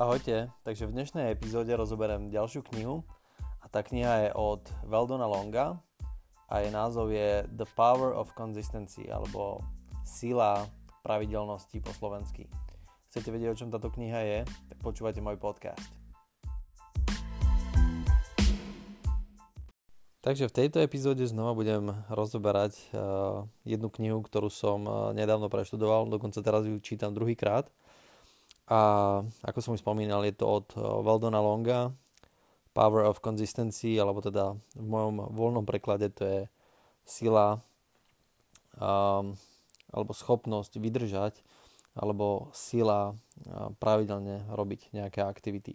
Ahojte, takže v dnešnej epizóde rozoberiem ďalšiu knihu a tá kniha je od Veldona Longa a jej názov je The Power of Consistency alebo Sila pravidelnosti po slovensky. Chcete vedieť, o čom táto kniha je? Tak počúvajte môj podcast. Takže v tejto epizóde znova budem rozoberať uh, jednu knihu, ktorú som uh, nedávno preštudoval, dokonca teraz ju čítam druhýkrát a ako som už spomínal, je to od eh, Veldona Longa, Power of Consistency, alebo teda v mojom voľnom preklade to je sila um, alebo schopnosť vydržať alebo sila uh, pravidelne robiť nejaké aktivity.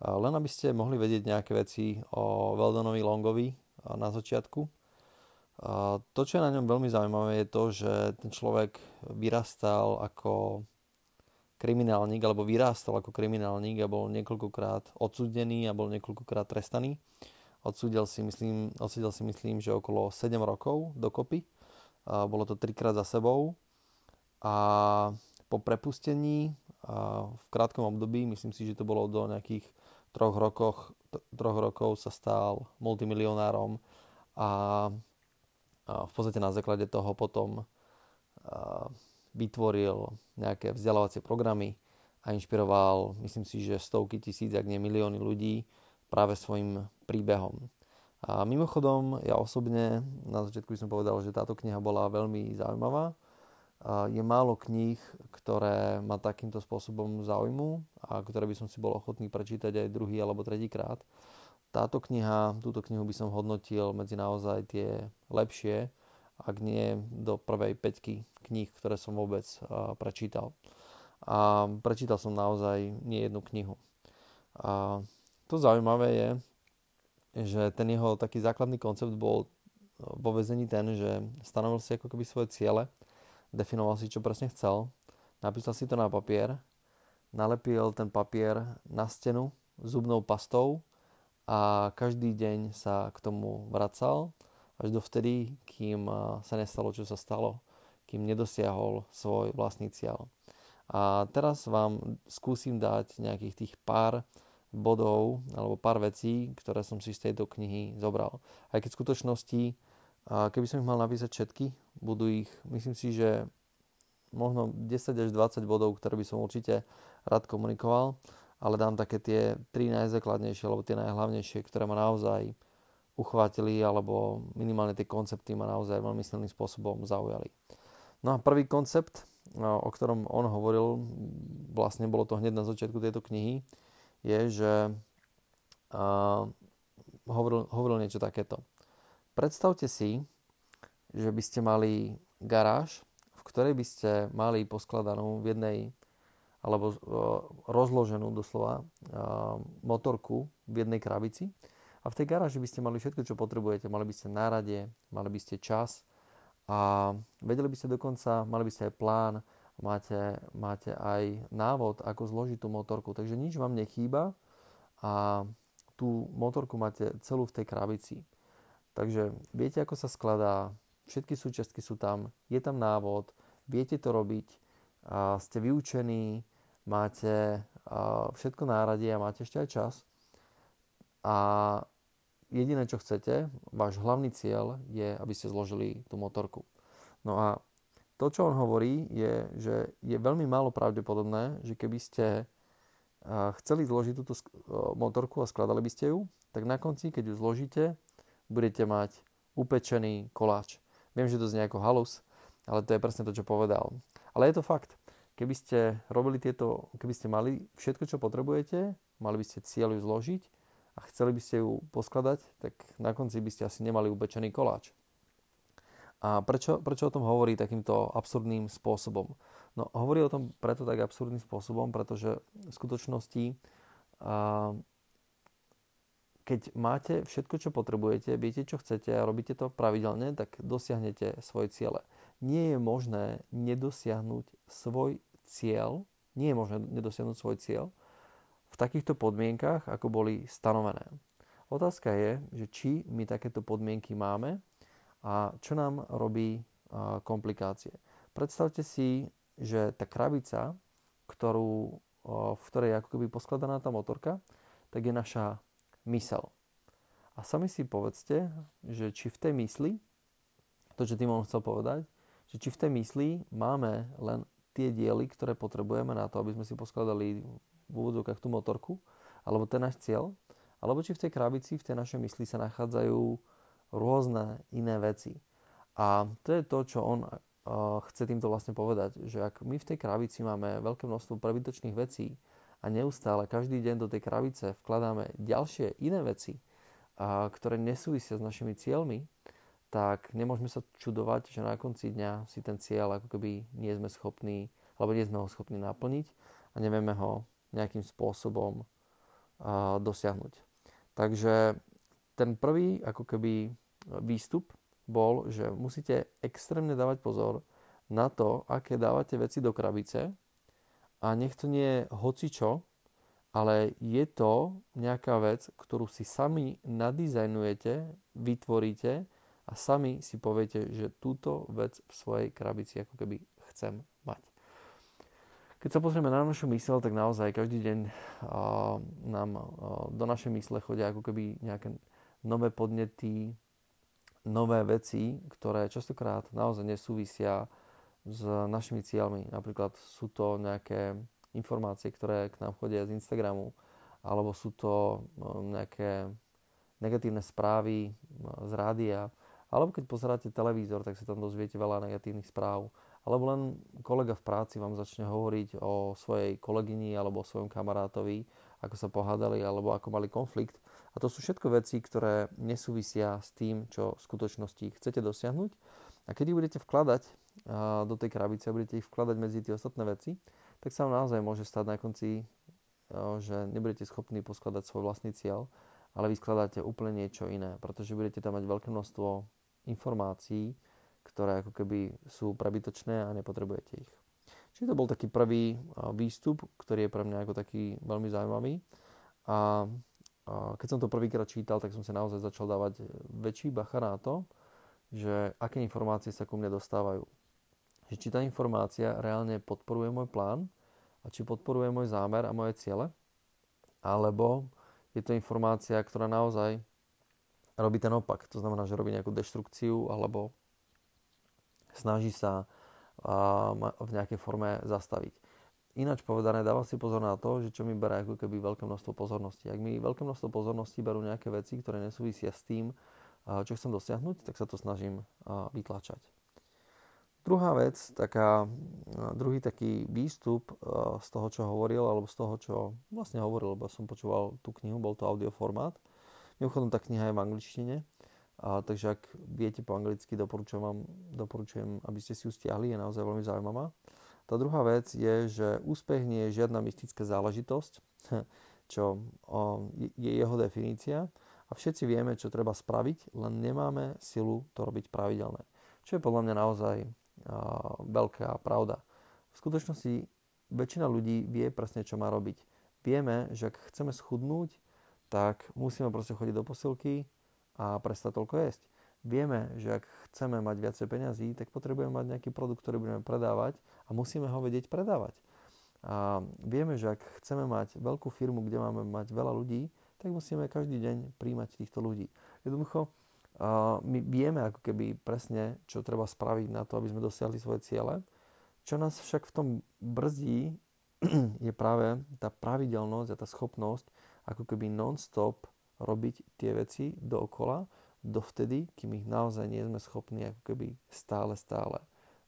Len aby ste mohli vedieť nejaké veci o Veldonovi Longovi uh, na začiatku. To, čo je na ňom veľmi zaujímavé, je to, že ten človek vyrastal ako kriminálnik alebo vyrástol ako kriminálnik a bol niekoľkokrát odsudený a bol niekoľkokrát trestaný. Odsúdil si myslím, odsúdil si myslím, že okolo 7 rokov dokopy. A bolo to trikrát za sebou. A po prepustení a v krátkom období, myslím si, že to bolo do nejakých troch, rokoch, troch rokov sa stal multimilionárom a, a v podstate na základe toho potom vytvoril nejaké vzdelávacie programy a inšpiroval, myslím si, že stovky tisíc, ak nie milióny ľudí práve svojim príbehom. A mimochodom, ja osobne, na začiatku by som povedal, že táto kniha bola veľmi zaujímavá. A je málo kníh, ktoré ma takýmto spôsobom zaujímu a ktoré by som si bol ochotný prečítať aj druhý alebo tretí krát. Táto kniha, túto knihu by som hodnotil medzi naozaj tie lepšie, ak nie do prvej peťky kníh, ktoré som vôbec prečítal. A prečítal som naozaj nie jednu knihu. A to zaujímavé je, že ten jeho taký základný koncept bol vo vezení ten, že stanovil si ako keby svoje ciele, definoval si, čo presne chcel, napísal si to na papier, nalepil ten papier na stenu zubnou pastou a každý deň sa k tomu vracal až dovtedy, kým sa nestalo, čo sa stalo, kým nedosiahol svoj vlastný cieľ. A teraz vám skúsim dať nejakých tých pár bodov alebo pár vecí, ktoré som si z tejto knihy zobral. Aj keď v skutočnosti, keby som ich mal napísať všetky, budú ich, myslím si, že možno 10 až 20 bodov, ktoré by som určite rád komunikoval, ale dám také tie tri najzákladnejšie alebo tie najhlavnejšie, ktoré ma naozaj uchvátili alebo minimálne tie koncepty ma naozaj veľmi silným spôsobom zaujali. No a prvý koncept, no, o ktorom on hovoril, vlastne bolo to hneď na začiatku tejto knihy, je, že uh, hovoril, hovoril niečo takéto. Predstavte si, že by ste mali garáž, v ktorej by ste mali poskladanú v jednej alebo uh, rozloženú doslova motorku v jednej krabici a v tej garáži by ste mali všetko, čo potrebujete. Mali by ste nárade, mali by ste čas a vedeli by ste dokonca, mali by ste aj plán, máte, máte aj návod, ako zložiť tú motorku. Takže nič vám nechýba a tú motorku máte celú v tej krabici. Takže viete, ako sa skladá, všetky súčiastky sú tam, je tam návod, viete to robiť, a ste vyučení, máte všetko náradie a máte ešte aj čas a jediné, čo chcete, váš hlavný cieľ je, aby ste zložili tú motorku. No a to, čo on hovorí, je, že je veľmi málo pravdepodobné, že keby ste chceli zložiť túto motorku a skladali by ste ju, tak na konci, keď ju zložíte, budete mať upečený koláč. Viem, že to znie ako halus, ale to je presne to, čo povedal. Ale je to fakt. Keby ste robili tieto, keby ste mali všetko, čo potrebujete, mali by ste cieľ ju zložiť a chceli by ste ju poskladať, tak na konci by ste asi nemali upečený koláč. A prečo, prečo o tom hovorí takýmto absurdným spôsobom? No, hovorí o tom preto tak absurdným spôsobom, pretože v skutočnosti keď máte všetko, čo potrebujete, viete, čo chcete a robíte to pravidelne, tak dosiahnete svoje ciele. Nie je možné nedosiahnuť svoj cieľ, nie je možné nedosiahnuť svoj cieľ, v takýchto podmienkach, ako boli stanovené. Otázka je, že či my takéto podmienky máme a čo nám robí komplikácie. Predstavte si, že tá krabica, ktorú v ktorej je ako keby poskladaná tá motorka, tak je naša mysel. A sami si povedzte, že či v tej mysli, to, čo tým on chcel povedať, že či v tej mysli máme len tie diely, ktoré potrebujeme na to, aby sme si poskladali v úvodzovkách tú motorku, alebo ten náš cieľ, alebo či v tej krabici, v tej našej mysli sa nachádzajú rôzne iné veci. A to je to, čo on chce týmto vlastne povedať, že ak my v tej krabici máme veľké množstvo prebytočných vecí a neustále každý deň do tej krabice vkladáme ďalšie iné veci, ktoré nesúvisia s našimi cieľmi, tak nemôžeme sa čudovať, že na konci dňa si ten cieľ ako keby nie sme schopní, alebo nie sme ho schopní naplniť a nevieme ho nejakým spôsobom uh, dosiahnuť. Takže ten prvý ako keby výstup bol, že musíte extrémne dávať pozor na to, aké dávate veci do krabice a nech to nie je hocičo, ale je to nejaká vec, ktorú si sami nadizajnujete, vytvoríte a sami si poviete, že túto vec v svojej krabici ako keby chcem. Keď sa pozrieme na našu mysel, tak naozaj každý deň nám do našej mysle chodia ako keby nejaké nové podnety, nové veci, ktoré častokrát naozaj nesúvisia s našimi cieľmi. Napríklad sú to nejaké informácie, ktoré k nám chodia z Instagramu, alebo sú to no, nejaké negatívne správy no, z rádia, alebo keď pozeráte televízor, tak sa tam dozviete veľa negatívnych správ. Alebo len kolega v práci vám začne hovoriť o svojej kolegyni alebo o svojom kamarátovi, ako sa pohádali alebo ako mali konflikt a to sú všetko veci, ktoré nesúvisia s tým, čo v skutočnosti chcete dosiahnuť. A keď ich budete vkladať do tej krabice a budete ich vkladať medzi tie ostatné veci, tak sa vám naozaj môže stať na konci, že nebudete schopní poskladať svoj vlastný cieľ, ale vy skladáte úplne niečo iné, pretože budete tam mať veľké množstvo informácií, ktoré ako keby sú prebytočné a nepotrebujete ich. Čiže to bol taký prvý výstup, ktorý je pre mňa ako taký veľmi zaujímavý. A keď som to prvýkrát čítal, tak som sa naozaj začal dávať väčší bacha na to, že aké informácie sa ku mne dostávajú. Že či tá informácia reálne podporuje môj plán a či podporuje môj zámer a moje ciele, alebo je to informácia, ktorá naozaj robí ten opak. To znamená, že robí nejakú deštrukciu alebo snaží sa v nejakej forme zastaviť. Ináč povedané, dávam si pozor na to, že čo mi berá ako keby veľké množstvo pozornosti. Ak mi veľké množstvo pozornosti berú nejaké veci, ktoré nesúvisia s tým, čo chcem dosiahnuť, tak sa to snažím vytlačať. Druhá vec, taká, druhý taký výstup z toho, čo hovoril, alebo z toho, čo vlastne hovoril, lebo som počúval tú knihu, bol to audioformát. Mimochodom, tá kniha je v angličtine, a, takže ak viete po anglicky, doporučujem vám, doporučujem, aby ste si ju stiahli, je naozaj veľmi zaujímavá. Tá druhá vec je, že úspech nie je žiadna mystická záležitosť, čo je jeho definícia. A všetci vieme, čo treba spraviť, len nemáme silu to robiť pravidelné. Čo je podľa mňa naozaj veľká pravda. V skutočnosti väčšina ľudí vie presne, čo má robiť. Vieme, že ak chceme schudnúť, tak musíme proste chodiť do posilky a prestať toľko jesť. Vieme, že ak chceme mať viacej peňazí, tak potrebujeme mať nejaký produkt, ktorý budeme predávať a musíme ho vedieť predávať. A vieme, že ak chceme mať veľkú firmu, kde máme mať veľa ľudí, tak musíme každý deň príjmať týchto ľudí. Jednoducho, my vieme ako keby presne, čo treba spraviť na to, aby sme dosiahli svoje ciele. Čo nás však v tom brzdí, je práve tá pravidelnosť a tá schopnosť ako keby non-stop robiť tie veci dookola, dovtedy, kým ich naozaj nie sme schopní ako keby stále, stále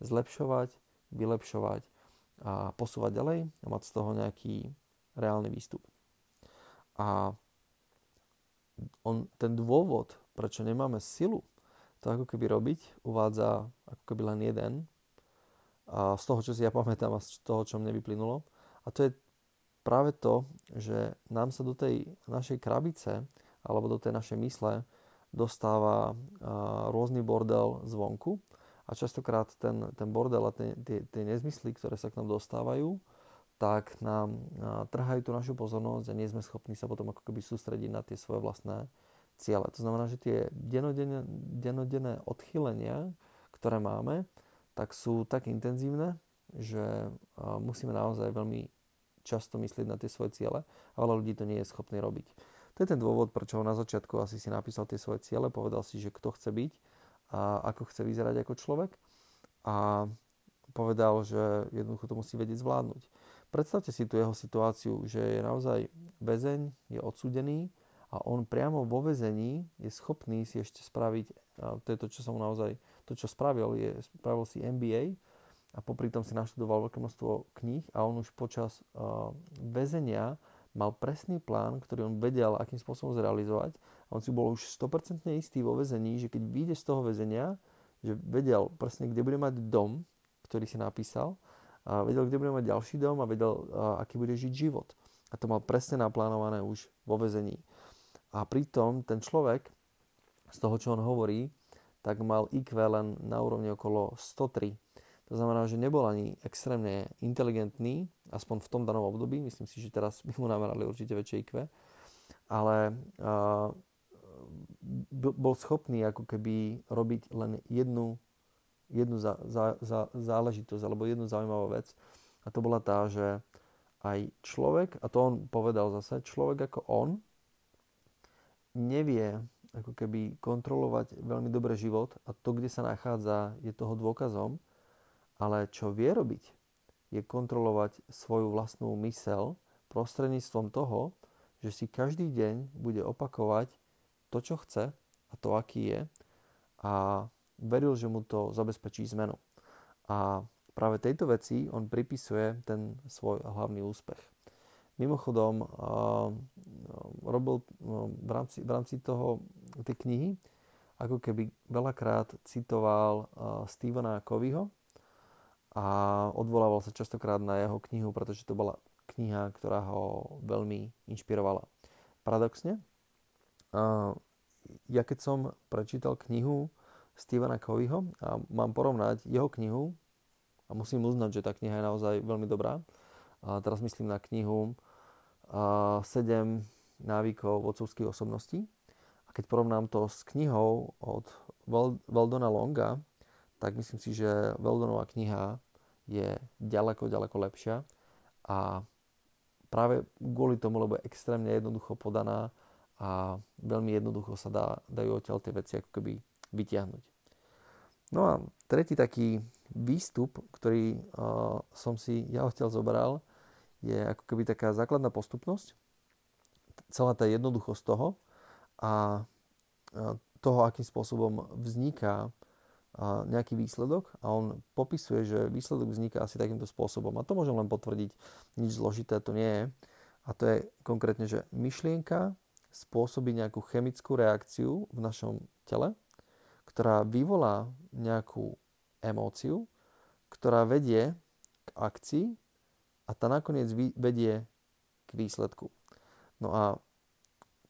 zlepšovať, vylepšovať a posúvať ďalej a mať z toho nejaký reálny výstup. A on, ten dôvod, prečo nemáme silu to ako keby robiť, uvádza ako keby len jeden a z toho, čo si ja pamätám a z toho, čo mne vyplynulo. A to je práve to, že nám sa do tej našej krabice alebo do tej našej mysle dostáva rôzny bordel zvonku a častokrát ten, ten bordel a tie, nezmysly, ktoré sa k nám dostávajú, tak nám trhajú tú našu pozornosť a nie sme schopní sa potom ako keby sústrediť na tie svoje vlastné ciele. To znamená, že tie denodenné, denodenné odchylenia, ktoré máme, tak sú tak intenzívne, že musíme naozaj veľmi často myslieť na tie svoje ciele a veľa ľudí to nie je schopný robiť. To je ten dôvod, prečo na začiatku asi si napísal tie svoje ciele, povedal si, že kto chce byť a ako chce vyzerať ako človek a povedal, že jednoducho to musí vedieť zvládnuť. Predstavte si tu jeho situáciu, že je naozaj väzeň, je odsudený a on priamo vo väzení je schopný si ešte spraviť, to je to, čo som naozaj, to čo spravil, je, spravil si MBA a popri tom si naštudoval veľké množstvo kníh a on už počas uh, väzenia mal presný plán, ktorý on vedel, akým spôsobom zrealizovať. A on si bol už 100% istý vo väzení, že keď vyjde z toho väzenia, že vedel presne, kde bude mať dom, ktorý si napísal, a vedel, kde bude mať ďalší dom a vedel, a aký bude žiť život. A to mal presne naplánované už vo väzení. A pritom ten človek, z toho, čo on hovorí, tak mal IQ len na úrovni okolo 103. To znamená, že nebol ani extrémne inteligentný, aspoň v tom danom období, myslím si, že teraz by mu namerali určite väčšie IQ, ale uh, bol schopný ako keby robiť len jednu, jednu za, za, za, záležitosť alebo jednu zaujímavú vec. A to bola tá, že aj človek, a to on povedal zase, človek ako on nevie ako keby kontrolovať veľmi dobre život. A to, kde sa nachádza, je toho dôkazom, ale čo vie robiť, je kontrolovať svoju vlastnú mysel prostredníctvom toho, že si každý deň bude opakovať to, čo chce a to, aký je a veril, že mu to zabezpečí zmenu. A práve tejto veci on pripisuje ten svoj hlavný úspech. Mimochodom, robil v rámci, v rámci toho, tej knihy, ako keby veľakrát citoval Stevena Coveyho a odvolával sa častokrát na jeho knihu, pretože to bola kniha, ktorá ho veľmi inšpirovala. Paradoxne, ja keď som prečítal knihu Stevena Coveyho a mám porovnať jeho knihu a musím uznať, že tá kniha je naozaj veľmi dobrá. A teraz myslím na knihu 7 návykov vodcovských osobností. A keď porovnám to s knihou od Veldona Longa, tak myslím si, že Veldonová kniha je ďaleko, ďaleko lepšia a práve kvôli tomu, lebo je extrémne jednoducho podaná a veľmi jednoducho sa dá, dajú odtiaľ tie veci ako keby vytiahnuť. No a tretí taký výstup, ktorý uh, som si ja odtiaľ zobral, je ako keby taká základná postupnosť, celá tá jednoduchosť toho a toho, akým spôsobom vzniká nejaký výsledok a on popisuje, že výsledok vzniká asi takýmto spôsobom. A to môžem len potvrdiť, nič zložité to nie je. A to je konkrétne, že myšlienka spôsobí nejakú chemickú reakciu v našom tele, ktorá vyvolá nejakú emóciu, ktorá vedie k akcii a tá nakoniec vedie k výsledku. No a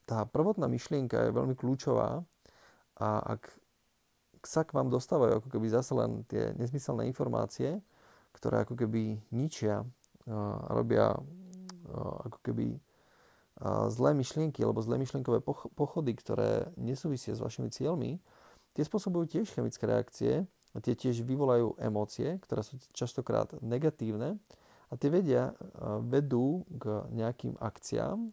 tá prvotná myšlienka je veľmi kľúčová a ak sa k vám dostávajú ako keby zase len tie nezmyselné informácie, ktoré ako keby ničia robia ako keby zlé myšlienky alebo zlé myšlienkové pochody, ktoré nesúvisia s vašimi cieľmi, tie spôsobujú tiež chemické reakcie a tie tiež vyvolajú emócie, ktoré sú častokrát negatívne a tie vedia, vedú k nejakým akciám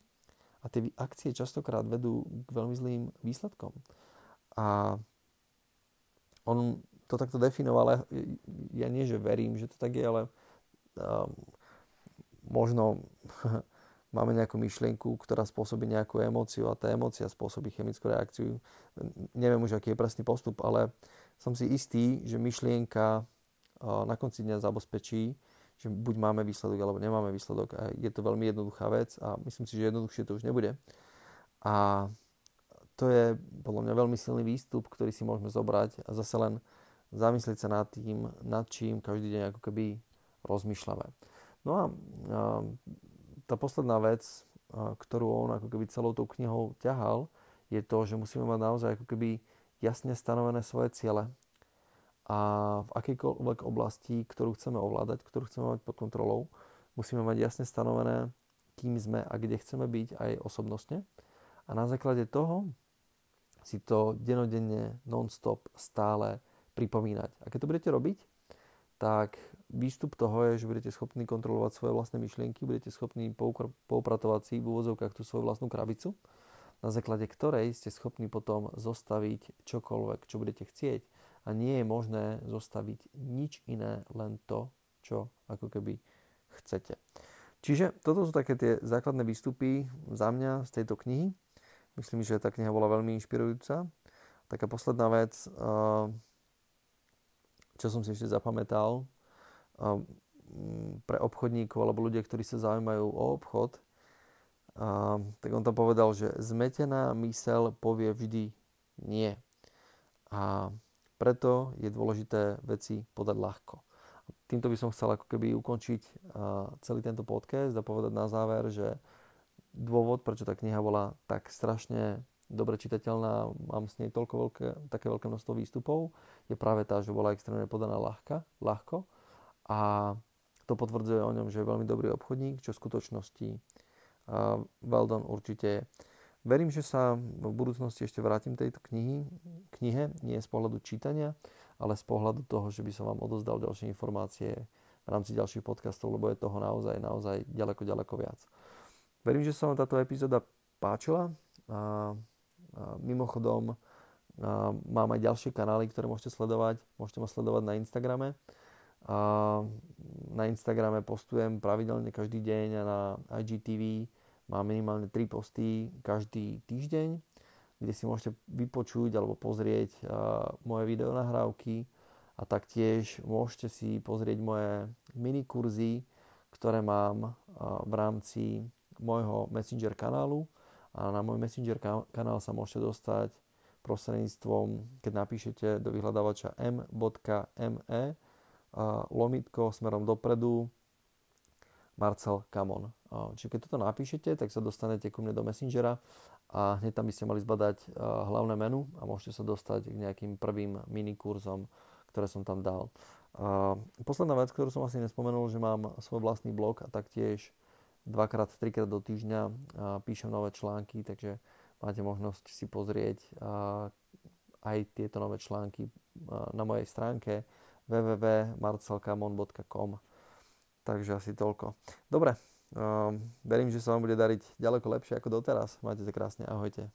a tie akcie častokrát vedú k veľmi zlým výsledkom. A on to takto definoval, ja, ja nie, že verím, že to tak je, ale um, možno máme nejakú myšlienku, ktorá spôsobí nejakú emóciu a tá emócia spôsobí chemickú reakciu. Neviem už, aký je presný postup, ale som si istý, že myšlienka uh, na konci dňa zabezpečí, že buď máme výsledok, alebo nemáme výsledok. A je to veľmi jednoduchá vec a myslím si, že jednoduchšie to už nebude. A to je podľa mňa veľmi silný výstup, ktorý si môžeme zobrať a zase len zamyslieť sa nad tým, nad čím každý deň ako keby rozmýšľame. No a, tá posledná vec, ktorú on ako keby celou tou knihou ťahal, je to, že musíme mať naozaj ako keby jasne stanovené svoje ciele a v akejkoľvek oblasti, ktorú chceme ovládať, ktorú chceme mať pod kontrolou, musíme mať jasne stanovené, kým sme a kde chceme byť aj osobnostne. A na základe toho si to denodenne, non-stop, stále pripomínať. A keď to budete robiť, tak výstup toho je, že budete schopní kontrolovať svoje vlastné myšlienky, budete schopní poupratovať si v úvozovkách tú svoju vlastnú krabicu, na základe ktorej ste schopní potom zostaviť čokoľvek, čo budete chcieť. A nie je možné zostaviť nič iné, len to, čo ako keby chcete. Čiže toto sú také tie základné výstupy za mňa z tejto knihy. Myslím, že tá kniha bola veľmi inšpirujúca. Taká posledná vec, čo som si ešte zapamätal, pre obchodníkov alebo ľudia, ktorí sa zaujímajú o obchod, tak on tam povedal, že zmetená mysel povie vždy nie. A preto je dôležité veci podať ľahko týmto by som chcel ako keby ukončiť celý tento podcast a povedať na záver, že dôvod, prečo tá kniha bola tak strašne dobre čitateľná, mám s nej toľko veľké, také veľké množstvo výstupov, je práve tá, že bola extrémne podaná ľahka, ľahko a to potvrdzuje o ňom, že je veľmi dobrý obchodník, čo v skutočnosti uh, Weldon určite je. Verím, že sa v budúcnosti ešte vrátim tejto knihy, knihe, nie z pohľadu čítania, ale z pohľadu toho, že by som vám odozdal ďalšie informácie v rámci ďalších podcastov, lebo je toho naozaj, naozaj ďaleko, ďaleko viac. Verím, že sa vám táto epizóda páčila. A, a mimochodom, a, mám aj ďalšie kanály, ktoré môžete sledovať. Môžete ma sledovať na Instagrame. A, na Instagrame postujem pravidelne každý deň a na IGTV mám minimálne 3 posty každý týždeň kde si môžete vypočuť alebo pozrieť moje videonahrávky a taktiež môžete si pozrieť moje mini kurzy, ktoré mám v rámci môjho Messenger kanálu a na môj Messenger kanál sa môžete dostať prostredníctvom, keď napíšete do vyhľadávača m.me lomitko smerom dopredu Marcel Kamon. Čiže keď toto napíšete, tak sa dostanete ku mne do Messengera a hneď tam by ste mali zbadať hlavné menu a môžete sa dostať k nejakým prvým minikurzom, ktoré som tam dal. Posledná vec, ktorú som asi nespomenul, že mám svoj vlastný blog a taktiež dvakrát, trikrát do týždňa píšem nové články, takže máte možnosť si pozrieť aj tieto nové články na mojej stránke www.marcelkamon.com Takže asi toľko. Dobre, verím, že sa vám bude dariť ďaleko lepšie ako doteraz. Majte sa krásne, ahojte.